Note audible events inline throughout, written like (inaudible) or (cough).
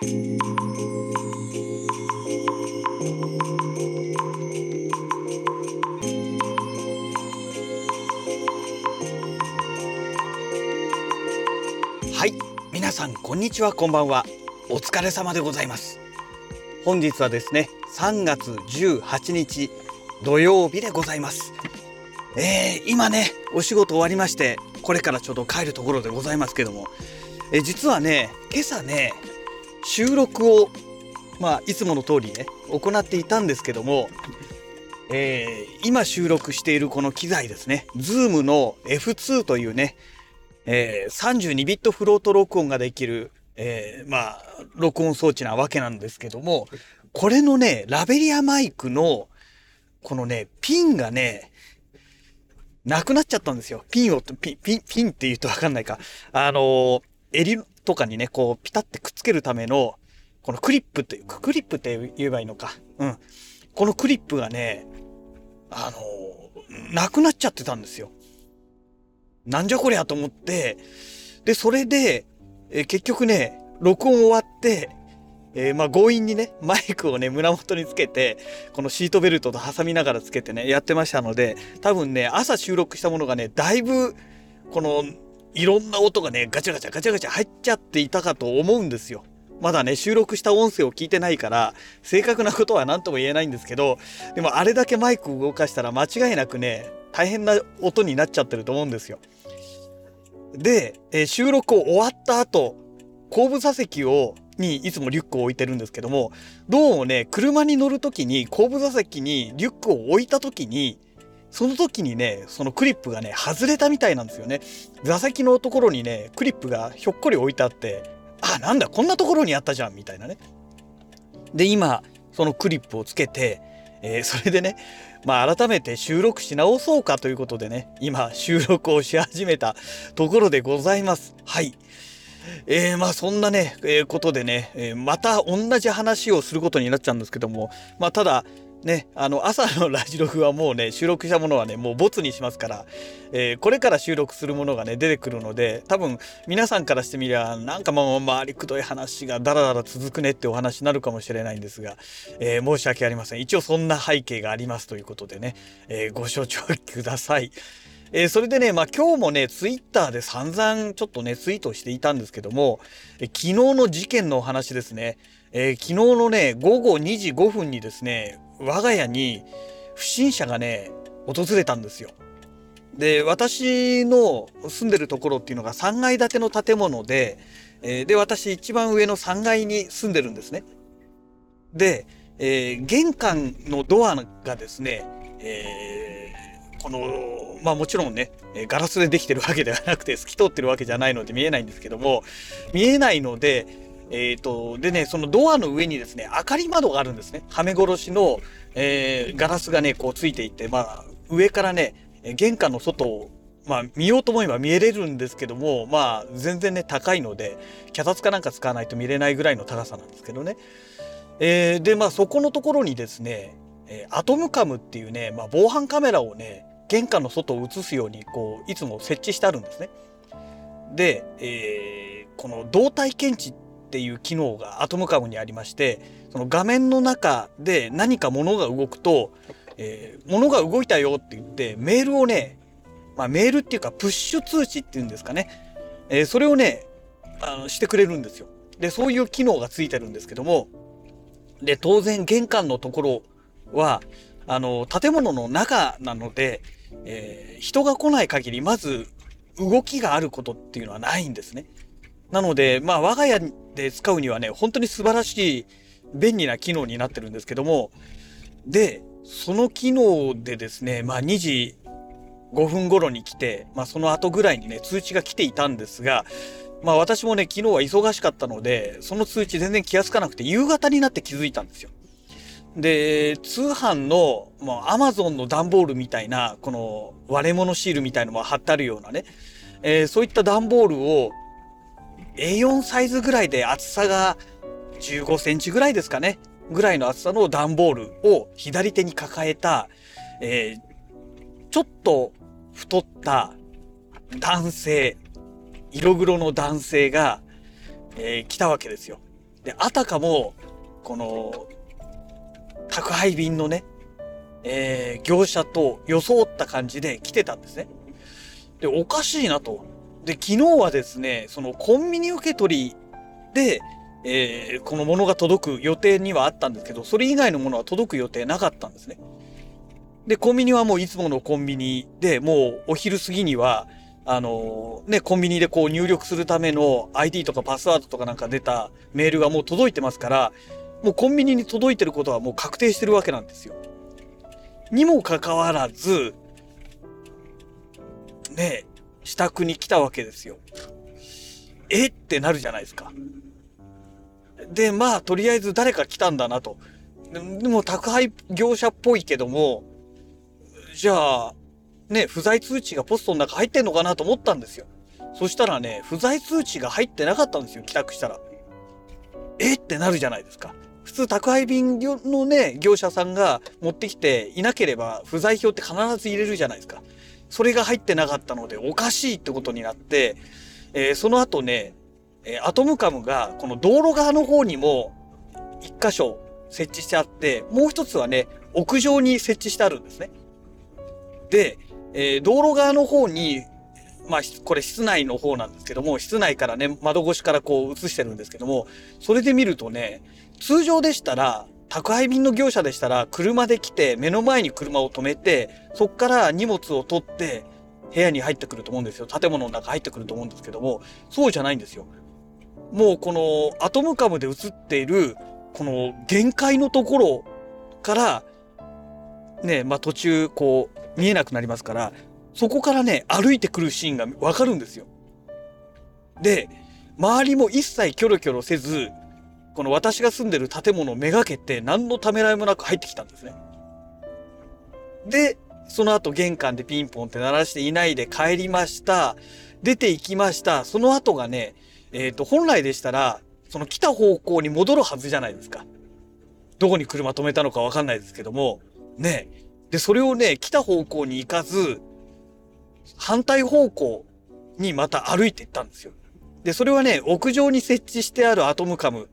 はい皆さんこんにちはこんばんは。お疲れ様でございます。本日はですね3月18日土曜日でございます。えー、今ねお仕事終わりましてこれからちょうど帰るところでございますけども。え実はね今朝ね収録をまあいつもの通りね行っていたんですけどもえー、今収録しているこの機材ですね Zoom の F2 というねえー、32ビットフロート録音ができる、えー、まあ、録音装置なわけなんですけども、これのね、ラベリアマイクの、このね、ピンがね、なくなっちゃったんですよ。ピンを、ピン、ピン、ピンって言うとわかんないか。あのー、とかにね、こう、ピタってくっつけるための、このクリップっていうか、クリップって言えばいいのか。うん。このクリップがね、あの、なくなっちゃってたんですよ。なんじゃこりゃと思って、で、それで、え結局ね、録音終わって、えー、まあ強引にね、マイクをね、胸元につけて、このシートベルトと挟みながらつけてね、やってましたので、多分ね、朝収録したものがね、だいぶ、この、いろんな音がね、ガチャガチャガチャガチャ入っちゃっていたかと思うんですよ。まだね、収録した音声を聞いてないから、正確なことは何とも言えないんですけど、でもあれだけマイク動かしたら間違いなくね、大変な音になっちゃってると思うんですよ。で、えー、収録を終わった後、後部座席を、にいつもリュックを置いてるんですけども、どうもね、車に乗るときに、後部座席にリュックを置いたときに、その時にね、そのクリップがね、外れたみたいなんですよね。座席のところにね、クリップがひょっこり置いてあって、あ、なんだ、こんなところにあったじゃん、みたいなね。で、今、そのクリップをつけて、えー、それでね、まあ、改めて収録し直そうかということでね、今収録をし始めたところでございます。はい。えー、まあそんなね、えー、ことでね、えー、また同じ話をすることになっちゃうんですけども、まあただ、ね、あの朝のラジログはもうね収録したものはねもうボツにしますから、えー、これから収録するものがね出てくるので多分皆さんからしてみりゃなんかまあ回りくどい話がダラダラ続くねってお話になるかもしれないんですが、えー、申し訳ありません一応そんな背景がありますということでね、えー、ご承知ください。えー、それでね、まあ今日もね、ツイッターで散々ちょっとね、ツイートしていたんですけども、え昨日の事件のお話ですね、えー、昨日のね、午後2時5分にですね、我が家に不審者がね、訪れたんですよ。で、私の住んでるところっていうのが3階建ての建物で、えー、で、私一番上の3階に住んでるんですね。で、えー、玄関のドアがですね、えー、この、まあもちろんね、ガラスでできてるわけではなくて透き通ってるわけじゃないので見えないんですけども、見えないので、えっ、ー、と、でね、そのドアの上にですね、明かり窓があるんですね。はめ殺しの、えー、ガラスがね、こうついていて、まあ、上からね、玄関の外を、まあ、見ようと思えば見えれるんですけども、まあ、全然ね、高いので、脚立かなんか使わないと見れないぐらいの高さなんですけどね。えー、で、まあ、そこのところにですね、えアトムカムっていうね、まあ、防犯カメラをね、玄関の外を映すように、こう、いつも設置してあるんですね。で、えー、この動体検知ってっていう機能がアトムカムにありましてその画面の中で何か物が動くと、えー、物が動いたよって言ってメールをね、まあ、メールっていうかプッシュ通知っていうんですかね、えー、それをねあのしてくれるんですよ。でそういう機能がついてるんですけどもで当然玄関のところはあの建物の中なので、えー、人が来ない限りまず動きがあることっていうのはないんですね。なので、まあ、我が家で使うにはね、本当に素晴らしい便利な機能になってるんですけども、で、その機能でですね、まあ、2時5分頃に来て、まあ、その後ぐらいにね、通知が来ていたんですが、まあ、私もね、昨日は忙しかったので、その通知全然気がつかなくて、夕方になって気づいたんですよ。で、通販の、まあ、アマゾンの段ボールみたいな、この割れ物シールみたいのも貼ってあるようなね、えー、そういった段ボールを A4 サイズぐらいで厚さが15センチぐらいですかね。ぐらいの厚さの段ボールを左手に抱えた、えー、ちょっと太った男性、色黒の男性が、えー、来たわけですよ。で、あたかも、この、宅配便のね、えー、業者と装った感じで来てたんですね。で、おかしいなと。で、昨日はですね、そのコンビニ受け取りで、えー、このものが届く予定にはあったんですけど、それ以外のものは届く予定なかったんですね。で、コンビニはもういつものコンビニで、もうお昼過ぎには、あのー、ね、コンビニでこう入力するための ID とかパスワードとかなんか出たメールがもう届いてますから、もうコンビニに届いてることはもう確定してるわけなんですよ。にもかかわらず、ね、支度に来たわけですよ。え？ってなるじゃないですか。で、まあ、とりあえず誰か来たんだなと。でも、宅配業者っぽいけども、じゃあ、ね、不在通知がポストの中入ってんのかなと思ったんですよ。そしたらね、不在通知が入ってなかったんですよ、帰宅したら。え？ってなるじゃないですか。普通宅配便のね、業者さんが持ってきていなければ不在票って必ず入れるじゃないですか。それが入ってなかったのでおかしいってことになって、えー、その後ね、えアトムカムがこの道路側の方にも一箇所設置してあって、もう一つはね、屋上に設置してあるんですね。で、えー、道路側の方に、まあ、これ室内の方なんですけども、室内からね、窓越しからこう映してるんですけども、それで見るとね、通常でしたら、宅配便の業者でしたら、車で来て、目の前に車を止めて、そっから荷物を取って、部屋に入ってくると思うんですよ。建物の中入ってくると思うんですけども、そうじゃないんですよ。もうこのアトムカムで映っている、この限界のところから、ね、まあ途中こう見えなくなりますから、そこからね、歩いてくるシーンがわかるんですよ。で、周りも一切キョロキョロせず、この私が住んでる建物めがけて何のためらいもなく入ってきたんですね。で、その後玄関でピンポンって鳴らしていないで帰りました。出て行きました。その後がね、えっ、ー、と、本来でしたら、その来た方向に戻るはずじゃないですか。どこに車止めたのかわかんないですけども、ね。で、それをね、来た方向に行かず、反対方向にまた歩いていったんですよ。で、それはね、屋上に設置してあるアトムカム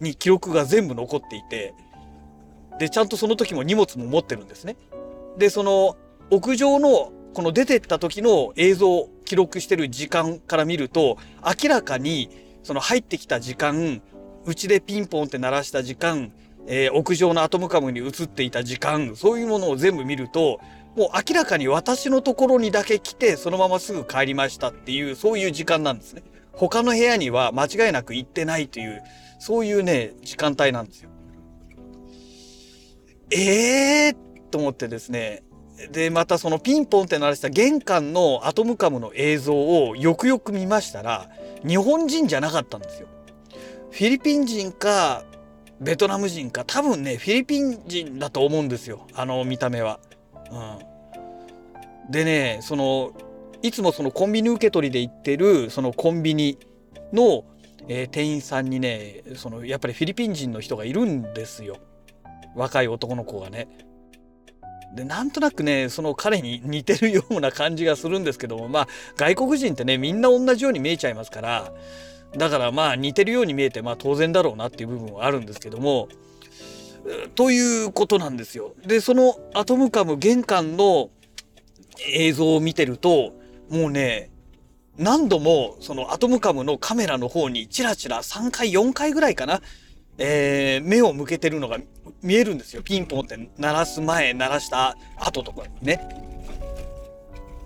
に記録が全部残っていて、で、ちゃんとその時も荷物も持ってるんですね。で、その屋上のこの出てった時の映像を記録してる時間から見ると、明らかにその入ってきた時間、うちでピンポンって鳴らした時間、えー、屋上のアトムカムに映っていた時間、そういうものを全部見ると、もう明らかに私のところにだけ来て、そのまますぐ帰りましたっていう、そういう時間なんですね。他の部屋には間違いなく行ってないという、そういうね、時間帯なんですよ。ええー、と思ってですね。で、またそのピンポンって鳴らした玄関のアトムカムの映像をよくよく見ましたら、日本人じゃなかったんですよ。フィリピン人か、ベトナム人か、多分ね、フィリピン人だと思うんですよ。あの見た目は。うん。でね、その、いつもそのコンビニ受け取りで行ってる、そのコンビニの、えー、店員さんにね、その、やっぱりフィリピン人の人がいるんですよ。若い男の子がね。で、なんとなくね、その彼に似てるような感じがするんですけども、まあ、外国人ってね、みんな同じように見えちゃいますから、だからまあ、似てるように見えて、まあ、当然だろうなっていう部分はあるんですけども、ということなんですよ。で、そのアトムカム玄関の映像を見てると、もうね、何度もそのアトムカムのカメラの方にチラチラ3回4回ぐらいかな、えー、目を向けてるのが見えるんですよ。ピンポンって鳴らす前、鳴らした後とかね。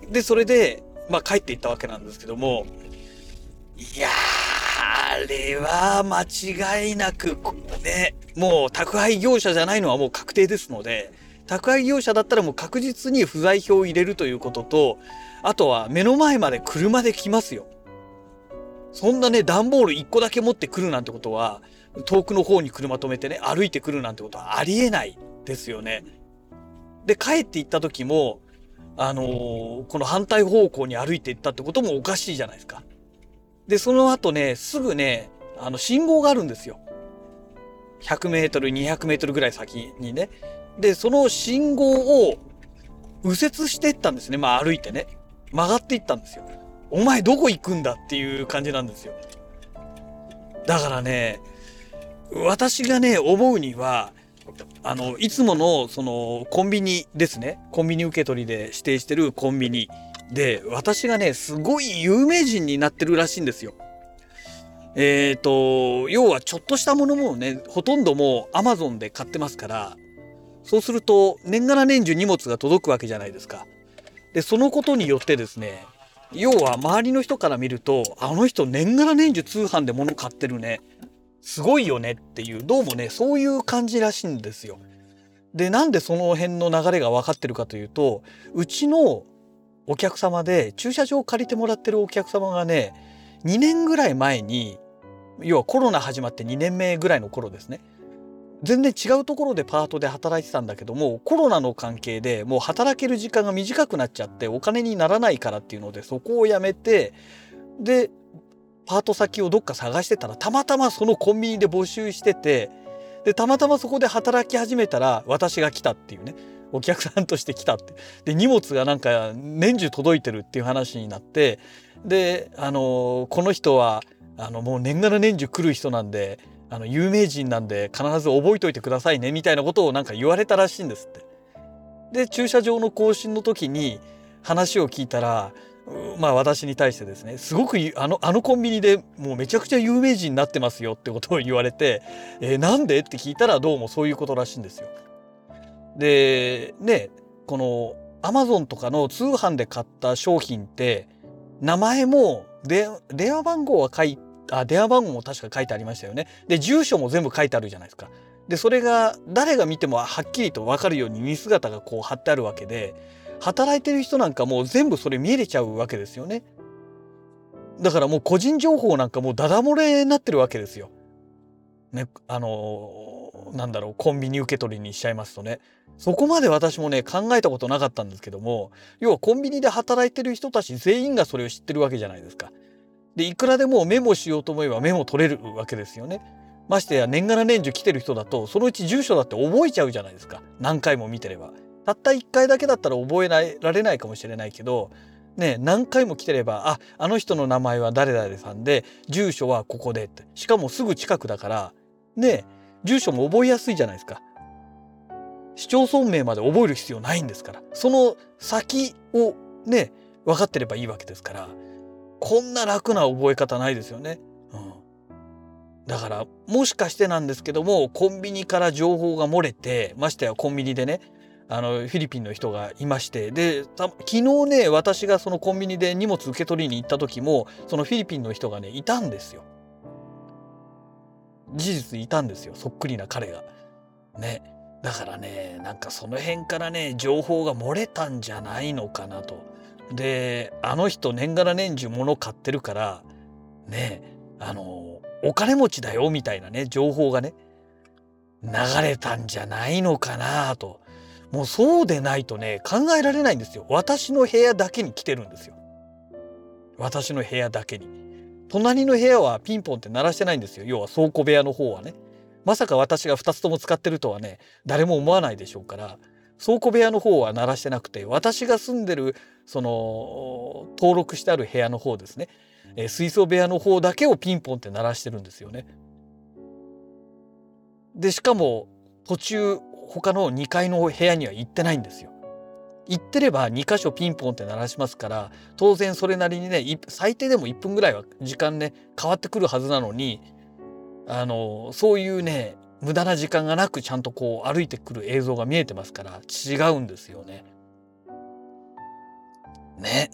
で、それで、まあ帰っていったわけなんですけども、いやー、あれは間違いなく、ね、もう宅配業者じゃないのはもう確定ですので、宅配業者だったらもう確実に不在票を入れるということと、あとは目の前まで車で来ますよ。そんなね、段ボール1個だけ持ってくるなんてことは、遠くの方に車止めてね、歩いてくるなんてことはありえないですよね。で、帰って行った時も、あのー、この反対方向に歩いて行ったってこともおかしいじゃないですか。で、その後ね、すぐね、あの、信号があるんですよ。100メートル、200メートルぐらい先にね。で、その信号を右折していったんですね。まあ歩いてね。曲がっていったんですよ。お前どこ行くんだっていう感じなんですよ。だからね、私がね思うにはあのいつものそのコンビニですねコンビニ受け取りで指定してるコンビニで私がねすごい有名人になってるらしいんですよ。えっ、ー、と要はちょっとしたものもねほとんどもうアマゾンで買ってますからそうすると年がら年中荷物が届くわけじゃないですか。でそのことによってですね要は周りの人から見るとあの人年がら年中通販で物買ってるねすごいよねっていうどうもねそういう感じらしいんですよ。でなんでその辺の流れが分かってるかというとうちのお客様で駐車場を借りてもらってるお客様がね2年ぐらい前に要はコロナ始まって2年目ぐらいの頃ですね全然違うところでパートで働いてたんだけどもコロナの関係でもう働ける時間が短くなっちゃってお金にならないからっていうのでそこを辞めてでパート先をどっか探してたらたまたまそのコンビニで募集しててでたまたまそこで働き始めたら私が来たっていうねお客さんとして来たって。で荷物がなんか年中届いてるっていう話になってであのこの人はあのもう年がら年中来る人なんであの有名人なんで必ず覚えといてくださいねみたいなことをなんか言われたらしいんですって。で駐車場の更新の時に話を聞いたらまあ私に対してですねすごくあのあのコンビニでもうめちゃくちゃ有名人になってますよってことを言われて「えー、なんで?」って聞いたらどうもそういうことらしいんですよ。でねこのアマゾンとかの通販で買った商品って名前も電話番号は書いてあ電話番号も確か書いてありましたよね。で住所も全部書いてあるじゃないですか。でそれが誰が見てもはっきりと分かるように見姿がこう貼ってあるわけで働いてる人なんかもう全部それ見れちゃうわけですよね。だからもう個人情報なんかもうダダ漏れになってるわけですよ。ね、あのー、なんだろうコンビニ受け取りにしちゃいますとねそこまで私もね考えたことなかったんですけども要はコンビニで働いてる人たち全員がそれを知ってるわけじゃないですか。でいくらでもメモしようと思えばメモ取れるわけですよね。ましてや年がら年中来てる人だとそのうち住所だって覚えちゃうじゃないですか何回も見てれば。たった1回だけだったら覚えられないかもしれないけどね何回も来てればああの人の名前は誰々さんで住所はここでってしかもすぐ近くだからね住所も覚えやすいじゃないですか。市町村名まで覚える必要ないんですからその先をね分かってればいいわけですからこんな楽な覚え方ないですよね。うん、だからもしかしてなんですけどもコンビニから情報が漏れてましてやコンビニでねあのフィリピンの人がいましてで昨日ね私がそのコンビニで荷物受け取りに行った時もそのフィリピンの人がねいたんですよ。事実いたんですよそっくりな彼が。ねだからねなんかその辺からね情報が漏れたんじゃないのかなと。であの人年がら年中物買ってるからねあのお金持ちだよみたいなね情報がね流れたんじゃないのかなと。もうそうでないとね考えられないんですよ。私の部屋だけに来てるんですよ。私の部屋だけに。隣の部屋はピンポンって鳴らしてないんですよ。要は倉庫部屋の方はね。まさか私が2つとも使ってるとはね誰も思わないでしょうから。倉庫部屋の方は鳴らしてなくて私が住んでるその登録してある部屋の方ですね、えー、水槽部屋の方だけをピンポンって鳴らしてるんですよね。でしかも途中他の2階の部屋には行ってないんですよ。行ってれば2箇所ピンポンって鳴らしますから当然それなりにね最低でも1分ぐらいは時間ね変わってくるはずなのにあのそういうね無駄な時間がなくちゃんとこう歩いてくる映像が見えてますから違うんですよね。ね。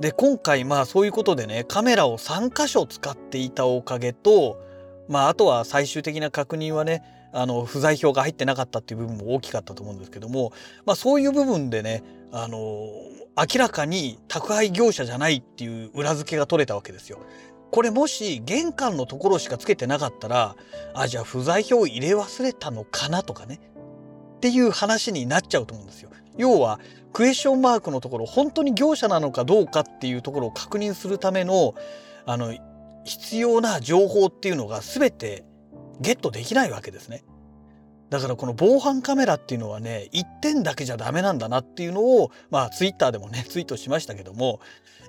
で今回まあそういうことでねカメラを3箇所使っていたおかげとまああとは最終的な確認はねあの不在票が入ってなかったっていう部分も大きかったと思うんですけども、まあ、そういう部分でねあの明らかに宅配業者じゃないっていう裏付けが取れたわけですよ。これもし玄関のところしかつけてなかったらあじゃあ不在票入れ忘れたのかなとかねっていう話になっちゃうと思うんですよ。要はクエスチョンマークのところ本当に業者なのかどうかっていうところを確認するためのあの必要な情報っていうのが全てゲットできないわけですね。だからこの防犯カメラっていうのはね1点だけじゃダメなんだなっていうのをまあツイッターでもね (laughs) ツイートしましたけども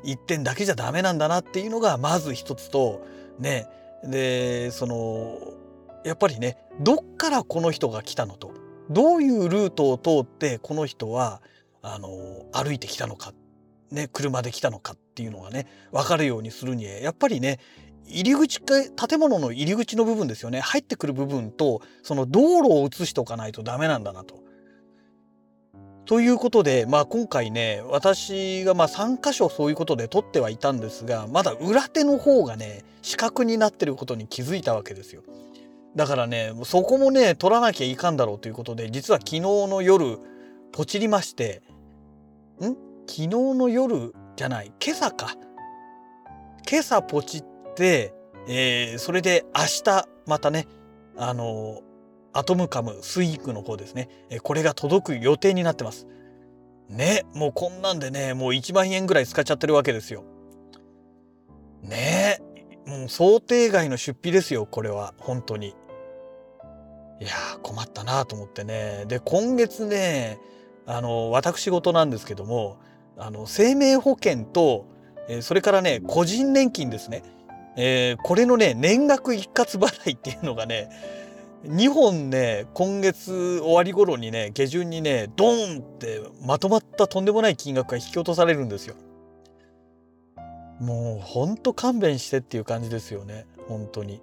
1点だけじゃダメなんだなっていうのがまず一つとねでそのやっぱりねどっからこの人が来たのとどういうルートを通ってこの人はあの歩いてきたのか、ね、車で来たのかっていうのがね分かるようにするにやっぱりね入り口か建物の入り口の部分ですよね入ってくる部分とその道路を映しておかないとダメなんだなと。ということで、まあ、今回ね私がま3箇所そういうことで撮ってはいたんですがまだ裏手の方がね四角になってることに気づいたわけですよ。だからねそこもね撮らなきゃいかんだろうということで実は昨日の夜ポチりましてん？昨日の夜じゃない今朝か今朝ポチって、えー、それで明日またねあのアトムカムスイークの方ですね、えこれが届く予定になってます。ね、もうこんなんでね、もう1万円ぐらい使っちゃってるわけですよ。ねもう想定外の出費ですよ、これは、本当に。いや困ったなと思ってね。で、今月ね、あの、私事なんですけども、あの、生命保険と、えそれからね、個人年金ですね。えー、これのね、年額一括払いっていうのがね、2本ね今月終わり頃にね下旬にねドーンってまとまったとんでもない金額が引き落とされるんですよ。もうほんと勘弁してっていう感じですよね本当に。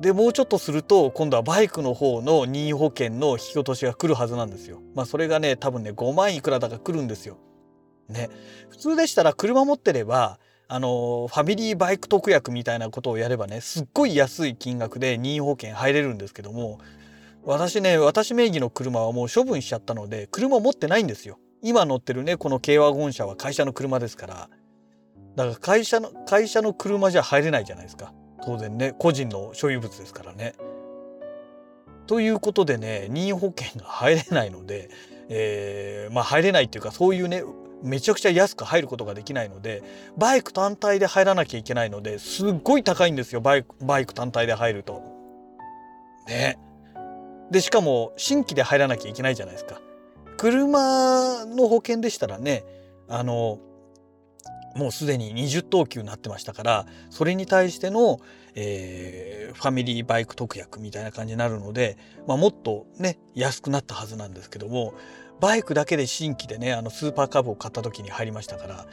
でもうちょっとすると今度はバイクの方の任意保険の引き落としが来るはずなんですよ。まあそれがね多分ね5万いくらだか来るんですよ。ね普通でしたら車持ってればあのファミリーバイク特約みたいなことをやればねすっごい安い金額で任意保険入れるんですけども私ね私名義の車はもう処分しちゃったので車持ってないんですよ。今乗ってるねこの軽ワゴン車は会社の車ですからだから会社の会社の車じゃ入れないじゃないですか当然ね個人の所有物ですからね。ということでね任意保険が入れないので、えー、まあ入れないっていうかそういうねめちゃくちゃ安く入ることができないのでバイク単体で入らなきゃいけないのですっごい高いんですよバイクバイク単体で入ると。ね。でしかも新規で入らなきゃいけないじゃないですか。車の保険でしたらねあのもうすでに20等級になってましたからそれに対しての、えー、ファミリーバイク特約みたいな感じになるので、まあ、もっとね安くなったはずなんですけどもバイクだけで新規でねあのスーパーカブを買った時に入りましたから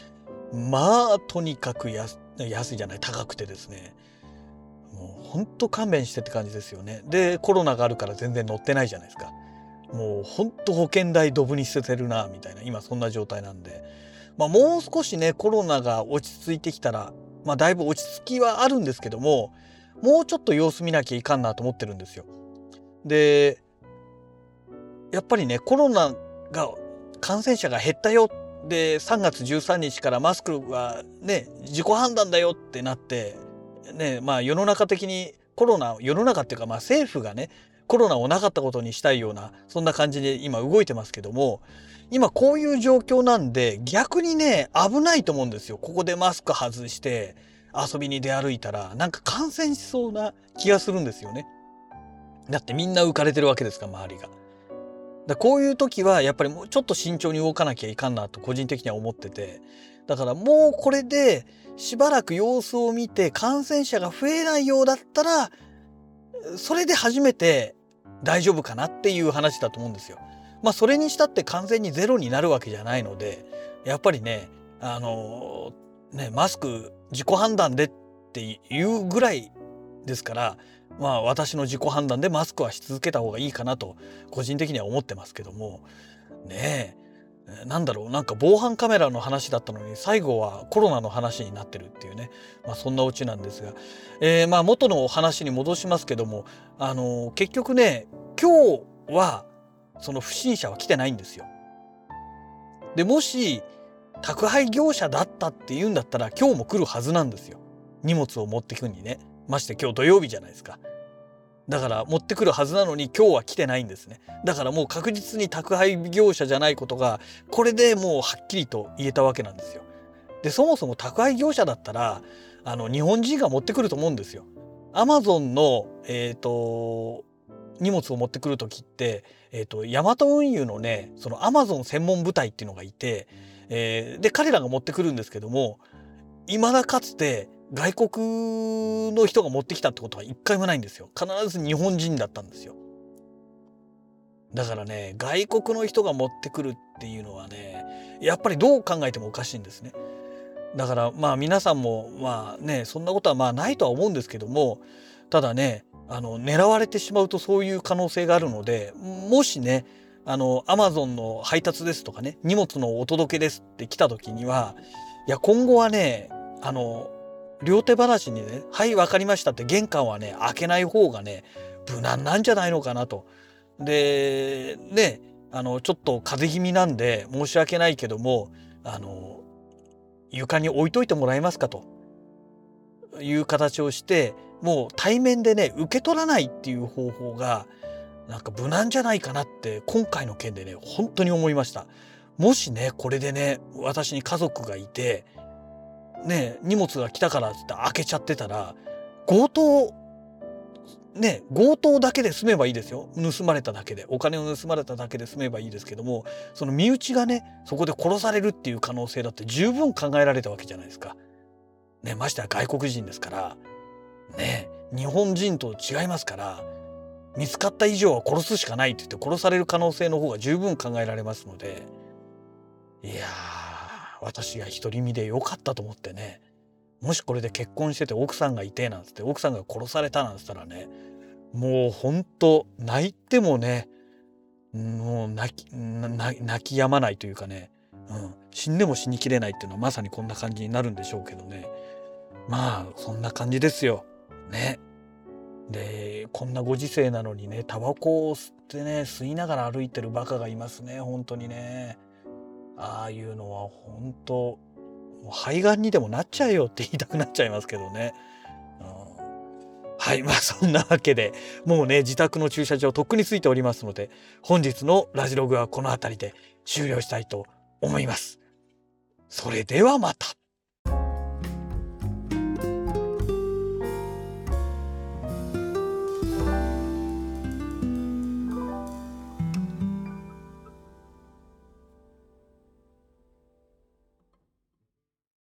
まあとにかく安安いじゃない高くてですね。もうほんと勘弁してって感じですよね。でコロナがあるから全然乗ってないじゃないですか。もうほんと保険代ドブに捨ててるなみたいな今そんな状態なんで、まあ、もう少しねコロナが落ち着いてきたらまあだいぶ落ち着きはあるんですけどももうちょっと様子見なきゃいかんなと思ってるんですよ。でやっぱりねコロナが感染者が減ったよで3月13日からマスクはね自己判断だよってなってねまあ世の中的にコロナ世の中っていうかまあ政府がねコロナをなかったことにしたいようなそんな感じで今動いてますけども今こういう状況なんで逆にね危ないと思うんですよ。ここでマスク外して遊びに出歩いたらなんか感染しそうな気がするんですよね。だってみんな浮かれてるわけですから周りが。だこういう時はやっぱりもうちょっと慎重に動かなきゃいかんなと個人的には思っててだからもうこれでしばらく様子を見て感染者が増えないようだったらそれで初めて大丈夫かなっていう話だと思うんですよ。まあそれにしたって完全にゼロになるわけじゃないのでやっぱりねあのねマスク自己判断でっていうぐらいですからまあ私の自己判断でマスクはし続けた方がいいかなと個人的には思ってますけどもねえなんだろうなんか防犯カメラの話だったのに最後はコロナの話になってるっていうね、まあ、そんなオチなんですが、えー、まあ元のお話に戻しますけどもあの結局ね今日はその不審者は来てないんですよ。でもし宅配業者だったっていうんだったら今日も来るはずなんですよ荷物を持ってくにね。まして今日土曜日じゃないですか。だから持ってくるはずなのに今日は来てないんですね。だからもう確実に宅配業者じゃないことがこれでもうはっきりと言えたわけなんですよ。でそもそも宅配業者だったらあの日本人が持ってくると思うんですよ。アマゾンの、えーと、荷物を持ってくる時って、えーと、ヤマト運輸のねそのアマゾン専門部隊っていうのがいて、えー、で彼らが持ってくるんですけども未だかつて外国の人が持ってきたってことは一回もないんですよ。必ず日本人だったんですよ。だからね、外国の人が持ってくるっていうのはね、やっぱりどう考えてもおかしいんですね。だからまあ皆さんもまあね、そんなことはまあないとは思うんですけども、ただね、あの狙われてしまうとそういう可能性があるので、もしね、あの、アマゾンの配達ですとかね、荷物のお届けですって来た時には、いや、今後はね、あの、両手話にね、はい、わかりましたって玄関はね、開けない方がね、無難なんじゃないのかなと。で、ね、あの、ちょっと風邪気味なんで申し訳ないけども、あの、床に置いといてもらえますかという形をして、もう対面でね、受け取らないっていう方法が、なんか無難じゃないかなって今回の件でね、本当に思いました。もしね、これでね、私に家族がいて、ね、荷物が来たからって開けちゃってたら、強盗ね、強盗だけで済めばいいですよ。盗まれただけで。お金を盗まれただけで済めばいいですけども、その身内がね、そこで殺されるっていう可能性だって十分考えられたわけじゃないですか。ね、ましては外国人ですから、ね、日本人と違いますから、見つかった以上は殺すしかないって言って殺される可能性の方が十分考えられますので、いやー、私が独り身でよかったと思ってね、もしこれで結婚してて奥さんがいてなんつって奥さんが殺されたなんつったらねもうほんと泣いてもねもう泣き泣き止まないというかね、うん、死んでも死にきれないっていうのはまさにこんな感じになるんでしょうけどねまあそんな感じですよ。ね。でこんなご時世なのにねタバコを吸ってね吸いながら歩いてるバカがいますね本当にね。ああいうのは本当もう肺がんにでもなっちゃえよって言いたくなっちゃいますけどね。うんはい。まあそんなわけで、もうね、自宅の駐車場とっくについておりますので、本日のラジログはこの辺りで終了したいと思います。それではまた。